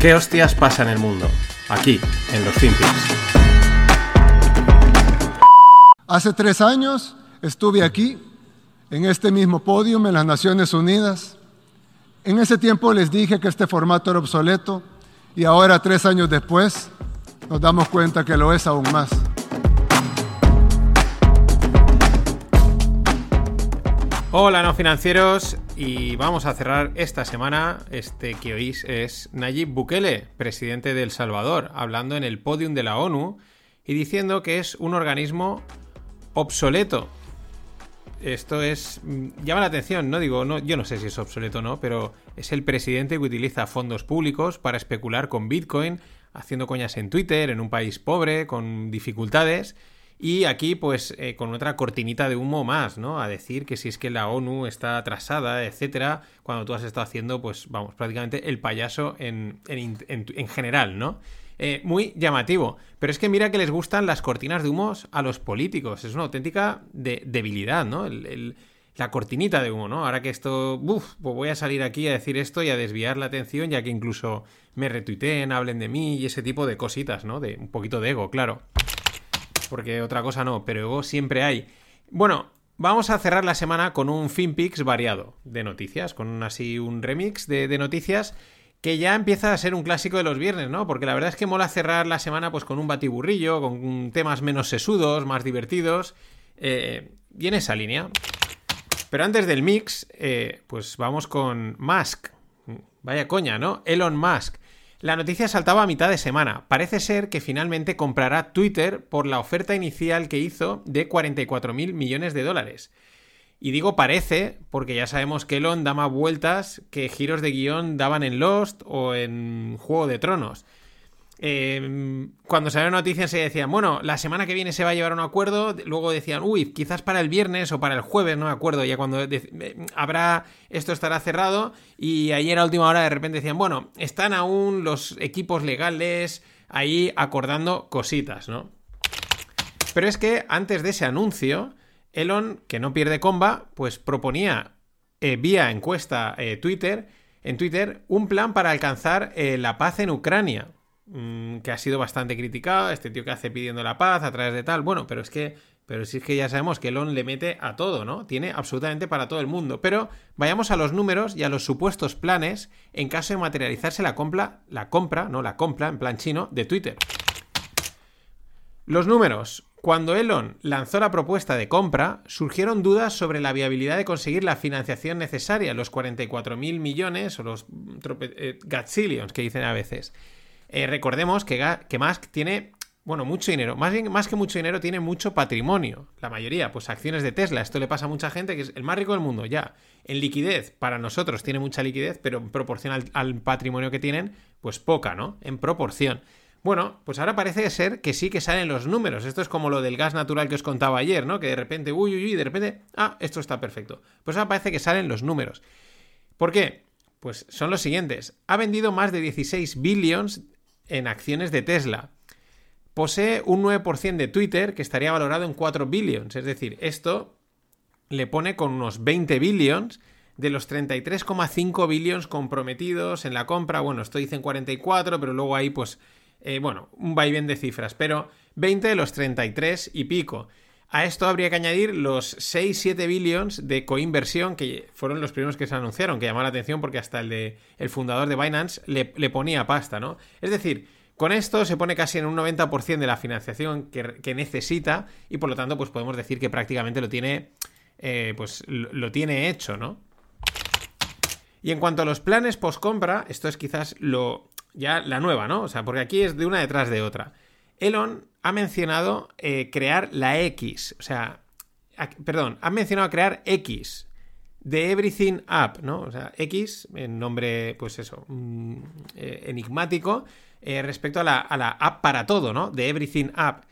¿Qué hostias pasa en el mundo? Aquí, en los FinPix. Hace tres años estuve aquí, en este mismo podio en las Naciones Unidas. En ese tiempo les dije que este formato era obsoleto y ahora, tres años después, nos damos cuenta que lo es aún más. Hola no financieros y vamos a cerrar esta semana, este que oís es Nayib Bukele, presidente de El Salvador, hablando en el podium de la ONU y diciendo que es un organismo obsoleto. Esto es mm, llama la atención, no digo, no, yo no sé si es obsoleto o no, pero es el presidente que utiliza fondos públicos para especular con Bitcoin, haciendo coñas en Twitter, en un país pobre, con dificultades y aquí, pues, eh, con otra cortinita de humo más, ¿no? A decir que si es que la ONU está atrasada, etcétera, cuando tú has estado haciendo, pues, vamos, prácticamente el payaso en, en, general, ¿no? Eh, muy llamativo. Pero es que mira que les gustan las cortinas de humos a los políticos. Es una auténtica debilidad, ¿no? la cortinita de humo, ¿no? Ahora que esto, uff, pues voy a salir aquí a decir esto y a desviar la atención, ya que incluso me retuiteen, hablen de mí y ese tipo de cositas, ¿no? De un poquito de ego, claro porque otra cosa no, pero luego siempre hay. Bueno, vamos a cerrar la semana con un FinPix variado de noticias, con así un remix de, noticias que ya empieza a ser un clásico de los viernes, ¿no? Porque la verdad es que mola cerrar la semana pues con un batiburrillo, con temas menos sesudos, más divertidos, eh, y en esa línea. Pero antes del mix, eh, pues vamos con Musk. Vaya coña, ¿no? Elon Musk. La noticia saltaba a mitad de semana. Parece ser que finalmente comprará Twitter por la oferta inicial que hizo de 44 mil millones de dólares. Y digo parece, porque ya sabemos que Elon da más vueltas que giros de guion daban en Lost o en Juego de Tronos. Em, cuando salió la noticia se decían, bueno, la semana que viene se va a llevar un acuerdo, luego decían, uy, quizás para el viernes o para el jueves, no me acuerdo, ya cuando habrá, esto estará cerrado, y ayer a última hora de repente decían, bueno, están aún los equipos legales ahí acordando cositas, ¿no? Pero es que antes de ese anuncio, Elon, que no pierde comba, pues proponía eh, vía encuesta eh, Twitter, en Twitter, un plan para alcanzar eh, la paz en Ucrania Mm, que ha sido bastante criticado, este tío que hace pidiendo la paz a través de tal, bueno, pero es que pero sí es que ya sabemos que Elon le mete a todo, ¿no? Tiene absolutamente para todo el mundo. Pero vayamos a los números y a los supuestos planes en caso de materializarse la compra, la compra, no la compra en plan chino, de Twitter. Los números. Cuando Elon lanzó la propuesta de compra, surgieron dudas sobre la viabilidad de conseguir la financiación necesaria, los 44.000 millones o los eh, gazillions que dicen a veces. Eh, recordemos que, que Musk tiene bueno, mucho dinero. Más, bien, más que mucho dinero, tiene mucho patrimonio. La mayoría, pues acciones de Tesla. Esto le pasa a mucha gente que es el más rico del mundo, ya. En liquidez, para nosotros tiene mucha liquidez, pero en proporción al, patrimonio que tienen, pues poca, ¿no? En proporción. Bueno, pues ahora parece ser que sí que salen los números. Esto es como lo del gas natural que os contaba ayer, ¿no? Que de repente, uy, uy, uy, de repente, ah, esto está perfecto. Pues ahora parece que salen los números. ¿Por qué? Pues son los siguientes. Ha vendido más de 16 billions en acciones de Tesla. Posee un 9% de Twitter que estaría valorado en 4 billions. Es decir, esto le pone con unos 20 billions de los 33,5 billions comprometidos en la compra. Bueno, esto dice en 44, pero luego ahí pues, eh, bueno, un vaivén de cifras. Pero 20 de los 33 y pico. A esto habría que añadir los 6-7 billions de coinversión que fueron los primeros que se anunciaron, que llamó la atención porque hasta el de el fundador de Binance le, ponía pasta, ¿no? Es decir, con esto se pone casi en un 90% de la financiación que, necesita y por lo tanto pues podemos decir que prácticamente lo tiene, eh, pues lo, tiene hecho, ¿no? Y en cuanto a los planes post-compra, esto es quizás lo ya la nueva, ¿no? O sea, porque aquí es de una detrás de otra. Elon ha mencionado eh, crear la X, o sea, perdón, ha mencionado crear X, The Everything App, ¿no? O sea, X, en nombre, pues eso, mm, eh, enigmático, eh, respecto a la, a la, app para todo, ¿no? The Everything App.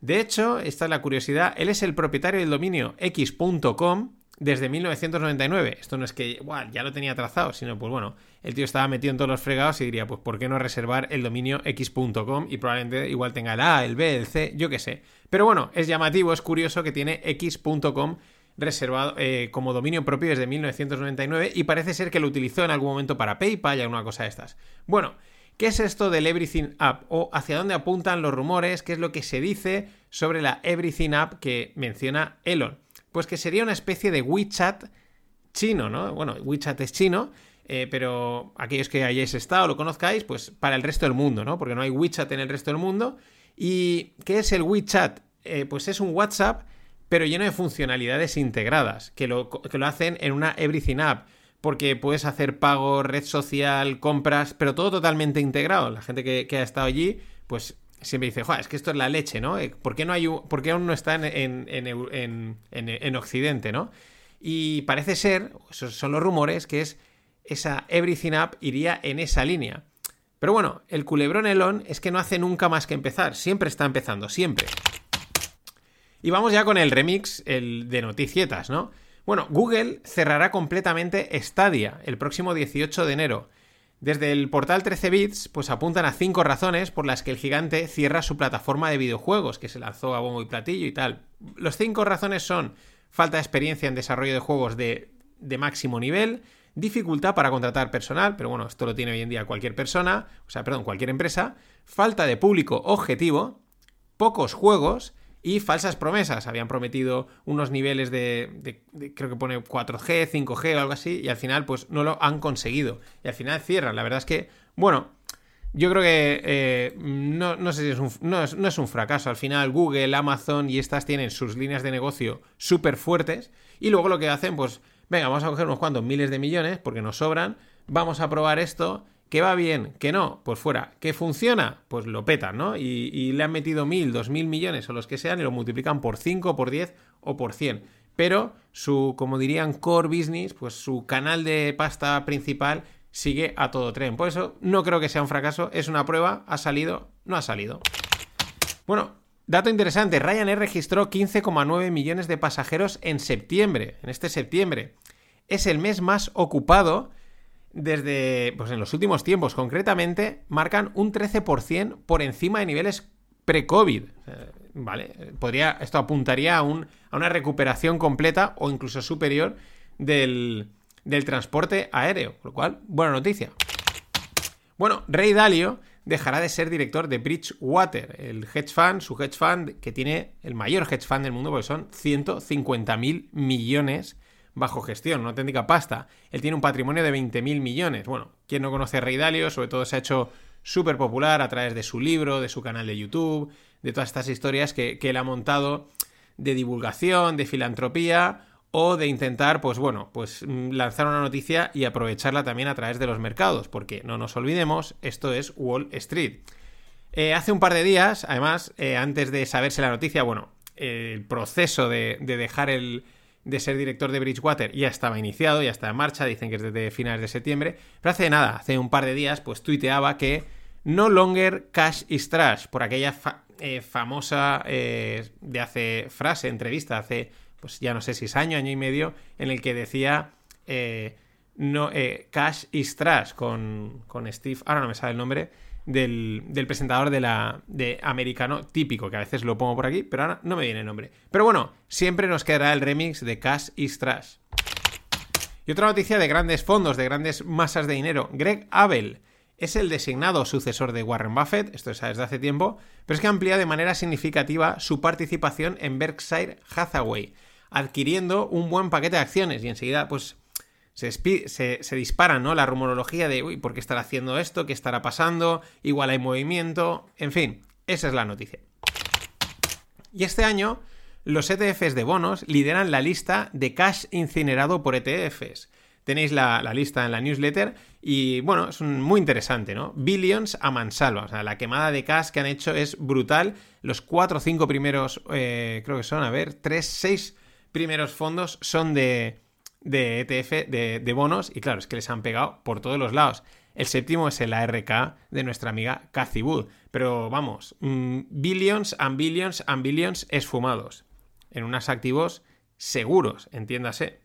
De hecho, esta es la curiosidad, él es el propietario del dominio x.com desde 1999. Esto no es que ya lo tenía trazado, sino pues bueno, el tío estaba metido en todos los fregados y diría, pues ¿por qué no reservar el dominio x.com? Y probablemente igual tenga el A, el B, el C, yo qué sé. Pero bueno, es llamativo, es curioso que tiene x.com reservado eh, como dominio propio desde 1999 y parece ser que lo utilizó en algún momento para PayPal y alguna cosa de estas. Bueno, ¿qué es esto del Everything App? ¿O hacia dónde apuntan los rumores? ¿Qué es lo que se dice sobre la Everything App que menciona Elon? Pues que sería una especie de WeChat chino, ¿no? Bueno, WeChat es chino, eh, pero aquellos que hayáis estado lo conozcáis, pues para el resto del mundo, ¿no? Porque no hay WeChat en el resto del mundo. ¿Y qué es el WeChat? Eh, pues es un WhatsApp pero lleno de funcionalidades integradas, que lo, que lo hacen en una Everything App porque puedes hacer pago, red social, compras, pero todo totalmente integrado. La gente que, ha estado allí, pues siempre dice, Joder, es que esto es la leche, ¿no? Eh, ¿Por qué, no hay por qué aún no está en, en, en, Occidente, ¿no? Y parece ser, esos son los rumores, que es esa Everything App iría en esa línea. Pero bueno, el culebrón Elon es que no hace nunca más que empezar, siempre está empezando, siempre. Y vamos ya con el remix el de noticietas, ¿no? Bueno, Google cerrará completamente Stadia el próximo 18 de enero. Desde el portal 13 bits, pues apuntan a cinco razones por las que el gigante cierra su plataforma de videojuegos, que se lanzó a bombo y platillo y tal. Los cinco razones son falta de experiencia en desarrollo de juegos de, de máximo nivel, dificultad para contratar personal, pero bueno, esto lo tiene hoy en día cualquier persona, o sea, perdón, cualquier empresa, falta de público objetivo, pocos juegos y falsas promesas. Habían prometido unos niveles de, creo que pone 4G, 5G o algo así, y al final pues no lo han conseguido. Y al final cierran. La verdad es que, bueno, yo creo que eh, no, no, sé si es un, no, es, no es un fracaso. Al final Google, Amazon y estas tienen sus líneas de negocio súper fuertes y luego lo que hacen, pues, venga, vamos a coger unos cuantos miles de millones porque nos sobran, vamos a probar esto ¿Que va bien? ¿Que no? Pues fuera. ¿Que funciona? Pues lo petan, ¿no? Y, le han metido mil, dos mil millones o los que sean y lo multiplican por 5, por 10 o por 100. Pero su, como dirían, core business, pues su canal de pasta principal sigue a todo tren. Por eso no creo que sea un fracaso. Es una prueba. ¿Ha salido? No ha salido. Bueno, dato interesante. Ryanair registró 15,9 millones de pasajeros en septiembre. En este septiembre. Es el mes más ocupado desde, pues en los últimos tiempos concretamente, marcan un 13% por encima de niveles pre-COVID. Vale, podría, esto apuntaría a, un, a, una recuperación completa o incluso superior del, del transporte aéreo, lo cual, buena noticia. Bueno, Rey Dalio dejará de ser director de Bridgewater, el hedge fund, su hedge fund que tiene el mayor hedge fund del mundo, porque son 150 mil millones bajo gestión, una auténtica pasta. Él tiene un patrimonio de 20.000 millones. Bueno, quien no conoce a Rey Dalio, sobre todo se ha hecho súper popular a través de su libro, de su canal de YouTube, de todas estas historias que, él ha montado de divulgación, de filantropía o de intentar, pues bueno, pues mm, lanzar una noticia y aprovecharla también a través de los mercados, porque no nos olvidemos, esto es Wall Street. Eh, hace un par de días, además, eh, antes de saberse la noticia, bueno, el proceso de dejar el, de ser director de Bridgewater. Ya estaba iniciado, ya está en marcha, dicen que es desde finales de septiembre, pero hace nada, hace un par de días, pues tuiteaba que no longer cash is trash, por aquella eh, famosa eh, de hace frase, entrevista, hace, pues ya no sé si es año, año y medio, en el que decía eh, no, cash is trash con, con Steve, ahora no me sabe el nombre, del, presentador de la de americano típico, que a veces lo pongo por aquí, pero ahora no me viene el nombre. Pero bueno, siempre nos quedará el remix de Cash is Trash. Y otra noticia de grandes fondos, de grandes masas de dinero. Greg Abel es el designado sucesor de Warren Buffett, esto es desde hace tiempo, pero es que amplía de manera significativa su participación en Berkshire Hathaway, adquiriendo un buen paquete de acciones y enseguida pues se, se, disparan, ¿no? La rumorología de, uy, ¿por qué estará haciendo esto? ¿Qué estará pasando? Igual hay movimiento. En fin, esa es la noticia. Y este año, los ETFs de bonos lideran la lista de cash incinerado por ETFs. Tenéis la, lista en la newsletter y bueno, es muy interesante, ¿no? Billions a mansalva, o sea, la quemada de cash que han hecho es brutal. Los cuatro o cinco primeros, eh, creo que son, a ver, tres, seis primeros fondos son de, de ETF, de, bonos, y claro, es que les han pegado por todos los lados. El séptimo es el ARK de nuestra amiga Cathy Wood. Pero vamos, mm, billions and billions and billions esfumados. En unos activos seguros, entiéndase.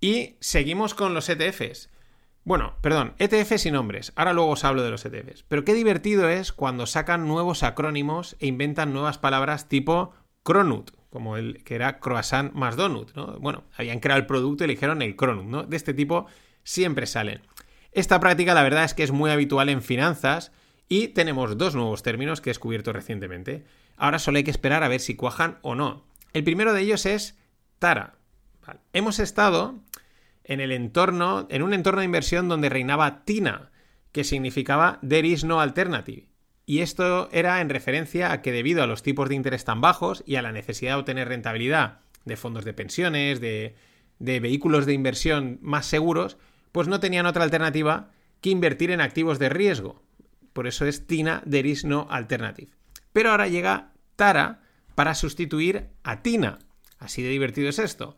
Y seguimos con los ETFs. Bueno, perdón, ETFs y nombres. Ahora luego os hablo de los ETFs. Pero qué divertido es cuando sacan nuevos acrónimos e inventan nuevas palabras tipo Cronut, como el que era croissant más donut, ¿no? Bueno, habían creado el producto y eligieron el Cronut, ¿no? De este tipo siempre salen. Esta práctica la verdad es que es muy habitual en finanzas y tenemos dos nuevos términos que he descubierto recientemente. Ahora solo hay que esperar a ver si cuajan o no. El primero de ellos es Tara. Hemos estado en el entorno, en un entorno de inversión donde reinaba Tina, que significaba There is no alternative. Y esto era en referencia a que debido a los tipos de interés tan bajos y a la necesidad de obtener rentabilidad de fondos de pensiones, de, vehículos de inversión más seguros, pues no tenían otra alternativa que invertir en activos de riesgo. Por eso es Tina, there is no alternative. Pero ahora llega Tara para sustituir a Tina. Así de divertido es esto.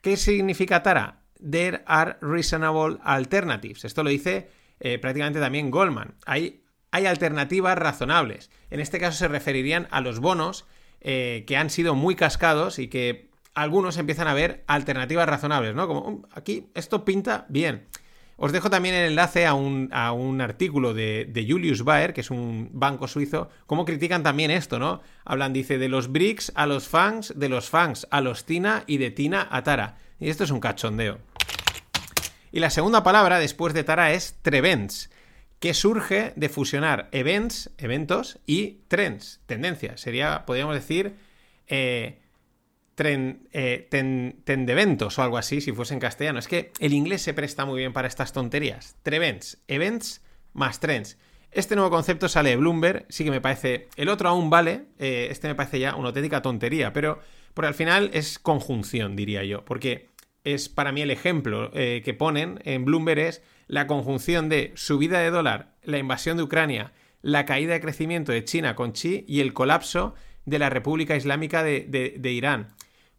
¿Qué significa Tara? There are reasonable alternatives. Esto lo dice eh, prácticamente también Goldman. Hay hay alternativas razonables. En este caso se referirían a los bonos eh, que han sido muy cascados y que algunos empiezan a ver alternativas razonables, ¿no? Como um, aquí esto pinta bien. Os dejo también el enlace a un, artículo de, Julius Baer, que es un banco suizo, cómo critican también esto, ¿no? Hablan, dice, de los BRICS a los FANGs, de los FANGs a los TINA y de TINA a TARA. Y esto es un cachondeo. Y la segunda palabra después de TARA es TREVENTS que surge de fusionar events, eventos y trends, tendencias. Sería, podríamos decir, eh, eh ten, de eventos o algo así, si fuese en castellano. Es que el inglés se presta muy bien para estas tonterías. Trevents, events más trends. Este nuevo concepto sale de Bloomberg, sí que me parece. El otro aún vale, eh, este me parece ya una auténtica tontería, pero porque al final es conjunción, diría yo. Porque es para mí el ejemplo eh, que ponen en Bloomberg es la conjunción de subida de dólar, la invasión de Ucrania, la caída de crecimiento de China con Xi y el colapso de la República Islámica de, Irán.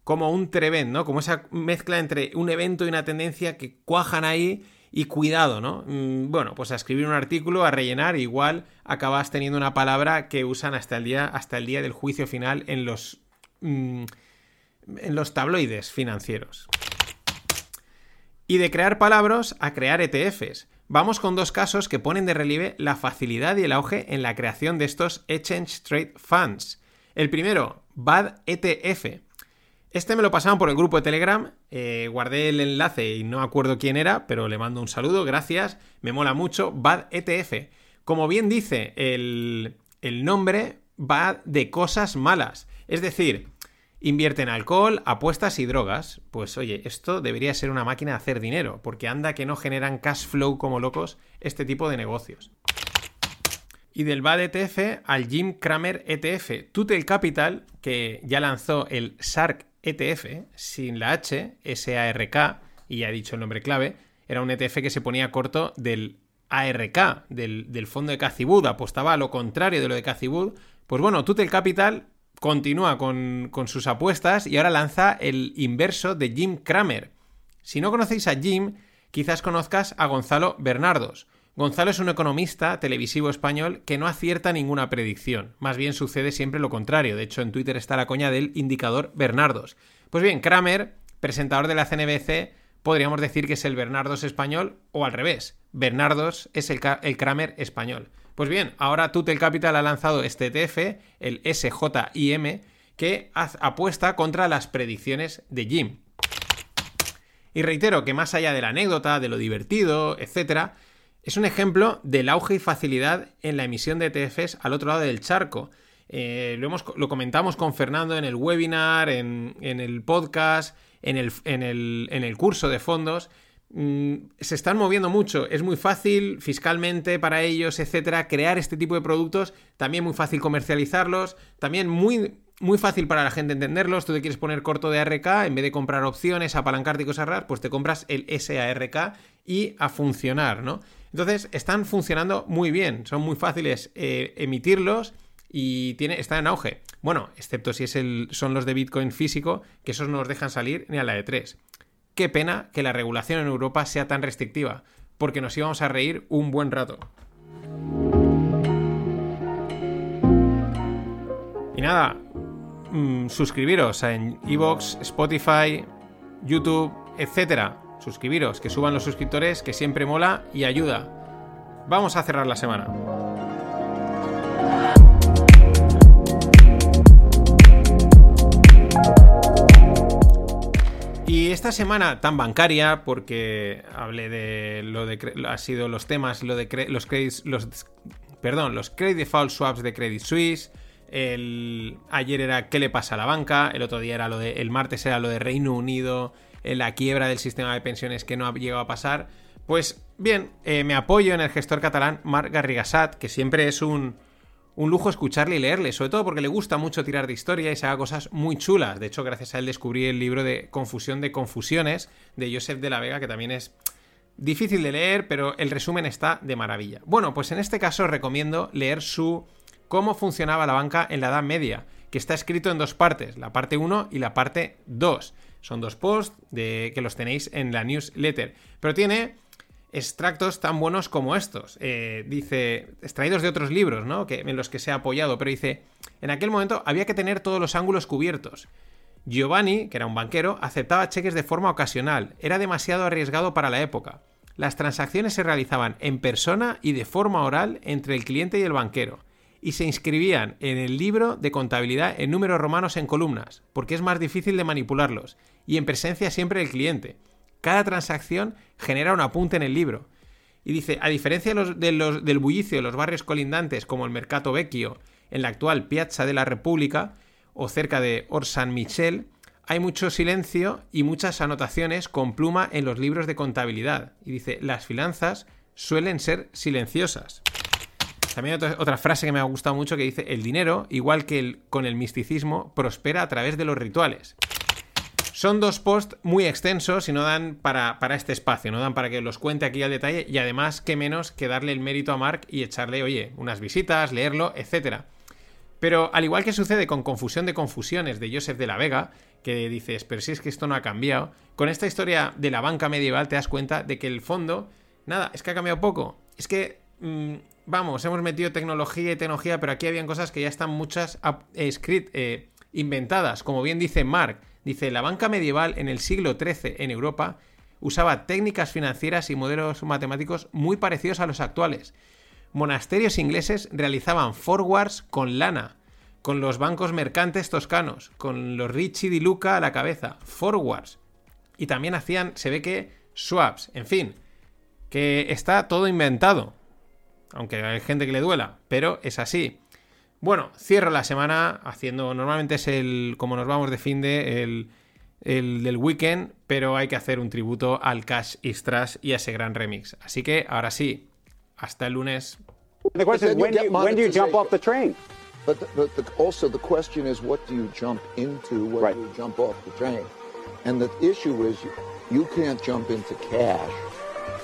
Como un trevent, ¿no? Como esa mezcla entre un evento y una tendencia que cuajan ahí y cuidado, ¿no? Mm, bueno, pues a escribir un artículo, a rellenar, igual acabas teniendo una palabra que usan hasta el día, hasta el día del juicio final en los, mm, en los tabloides financieros. Y de crear palabras a crear ETFs. Vamos con dos casos que ponen de relieve la facilidad y el auge en la creación de estos Exchange Trade Funds. El primero, BAD ETF. Este me lo pasaron por el grupo de Telegram, eh, guardé el enlace y no acuerdo quién era, pero le mando un saludo, gracias, me mola mucho, BAD ETF. Como bien dice el, el nombre, va de cosas malas. Es decir, Invierte en alcohol, apuestas y drogas. Pues oye, esto debería ser una máquina de hacer dinero, porque anda que no generan cash flow como locos este tipo de negocios. Y del BAD ETF al Jim Cramer ETF. Tutel Capital, que ya lanzó el SARK ETF, sin la H, S-A-R-K, y ya he dicho el nombre clave, era un ETF que se ponía corto del ARK, del, del fondo de Cathy apostaba a lo contrario de lo de Cathy Pues bueno, Tutel Capital continúa con, sus apuestas y ahora lanza el inverso de Jim Cramer. Si no conocéis a Jim, quizás conozcas a Gonzalo Bernardos. Gonzalo es un economista televisivo español que no acierta ninguna predicción. Más bien sucede siempre lo contrario. De hecho, en Twitter está la coña del indicador Bernardos. Pues bien, Kramer, presentador de la CNBC, podríamos decir que es el Bernardos español o al revés. Bernardos es el, el Kramer español. Pues bien, ahora Tutel Capital ha lanzado este ETF, el SJIM, que apuesta contra las predicciones de Jim. Y reitero que más allá de la anécdota, de lo divertido, etc., es un ejemplo del auge y facilidad en la emisión de ETFs al otro lado del charco. Eh, lo, lo, comentamos con Fernando en el webinar, en, el podcast, en el, en el curso de fondos. Mm, se están moviendo mucho. Es muy fácil fiscalmente para ellos, etcétera, crear este tipo de productos. También muy fácil comercializarlos. También muy, muy fácil para la gente entenderlos. Tú te quieres poner corto de ARK, en vez de comprar opciones, apalancarte y cosas raras, pues te compras el SARK y a funcionar, ¿no? Entonces están funcionando muy bien. Son muy fáciles eh, emitirlos y tiene, están en auge. Bueno, excepto si es el, son los de Bitcoin físico, que esos no los dejan salir ni a la de 3. Qué pena que la regulación en Europa sea tan restrictiva, porque nos íbamos a reír un buen rato. Y nada, mm, suscribiros en Evox, Spotify, YouTube, etc. Suscribiros, que suban los suscriptores, que siempre mola y ayuda. Vamos a cerrar la semana. Y esta semana tan bancaria, porque hablé de lo de ha sido los temas, lo de los credits, perdón, los credit default swaps de Credit Suisse. El, ayer era qué le pasa a la banca, el otro día era lo de, el martes era lo de Reino Unido, la quiebra del sistema de pensiones que no ha llegado a pasar. Pues bien, eh, me apoyo en el gestor catalán Marc Garrigasat, que siempre es un, un lujo escucharle y leerle, sobre todo porque le gusta mucho tirar de historia y se haga cosas muy chulas. De hecho, gracias a él descubrí el libro de Confusión de Confusiones de Joseph de la Vega, que también es difícil de leer, pero el resumen está de maravilla. Bueno, pues en este caso recomiendo leer su Cómo funcionaba la banca en la Edad Media, que está escrito en dos partes, la parte 1 y la parte 2. Son dos posts de, que los tenéis en la newsletter. Pero tiene extractos tan buenos como estos. Eh, dice, extraídos de otros libros, ¿no? Que, en los que se ha apoyado, pero dice, en aquel momento había que tener todos los ángulos cubiertos. Giovanni, que era un banquero, aceptaba cheques de forma ocasional, era demasiado arriesgado para la época. Las transacciones se realizaban en persona y de forma oral entre el cliente y el banquero, y se inscribían en el libro de contabilidad en números romanos en columnas, porque es más difícil de manipularlos, y en presencia siempre del cliente. Cada transacción genera un apunte en el libro. Y dice, a diferencia del bullicio de los barrios colindantes como el Mercato Vecchio, en la actual Piazza de la República, o cerca de Orsan Michel, hay mucho silencio y muchas anotaciones con pluma en los libros de contabilidad. Y dice, las finanzas suelen ser silenciosas. También otra, otra, frase que me ha gustado mucho que dice, el dinero, igual que con el misticismo, prospera a través de los rituales. Son dos posts muy extensos y no dan para, este espacio, no dan para que los cuente aquí al detalle y además, qué menos que darle el mérito a Mark y echarle, oye, unas visitas, leerlo, etc. Pero al igual que sucede con Confusión de Confusiones de Joseph de la Vega, que dices, pero si es que esto no ha cambiado, con esta historia de la banca medieval te das cuenta de que el fondo, nada, es que ha cambiado poco. Es que, mm, vamos, hemos metido tecnología y tecnología, pero aquí habían cosas que ya están muchas eh, eh, inventadas, como bien dice Mark Dice, la banca medieval en el siglo XIII en Europa usaba técnicas financieras y modelos matemáticos muy parecidos a los actuales. Monasterios ingleses realizaban forwards con lana, con los bancos mercantes toscanos, con los Ricci di Luca a la cabeza, forwards. Y también hacían, se ve que, swaps, en fin, que está todo inventado. Aunque hay gente que le duela, pero es así. Bueno, cierro la semana haciendo. Normalmente es el. Como nos vamos de fin de. El, el del weekend. Pero hay que hacer un tributo al Cash Istras y a ese gran remix. Así que ahora sí. Hasta el lunes. The question is when, do you, when do you jump off the train? But, the, but the, also the question is what do you jump into when right. you jump off the train? And the issue is you, you can't jump into cash.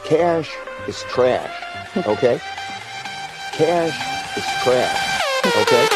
Cash is trash. Okay? cash is trash. Okay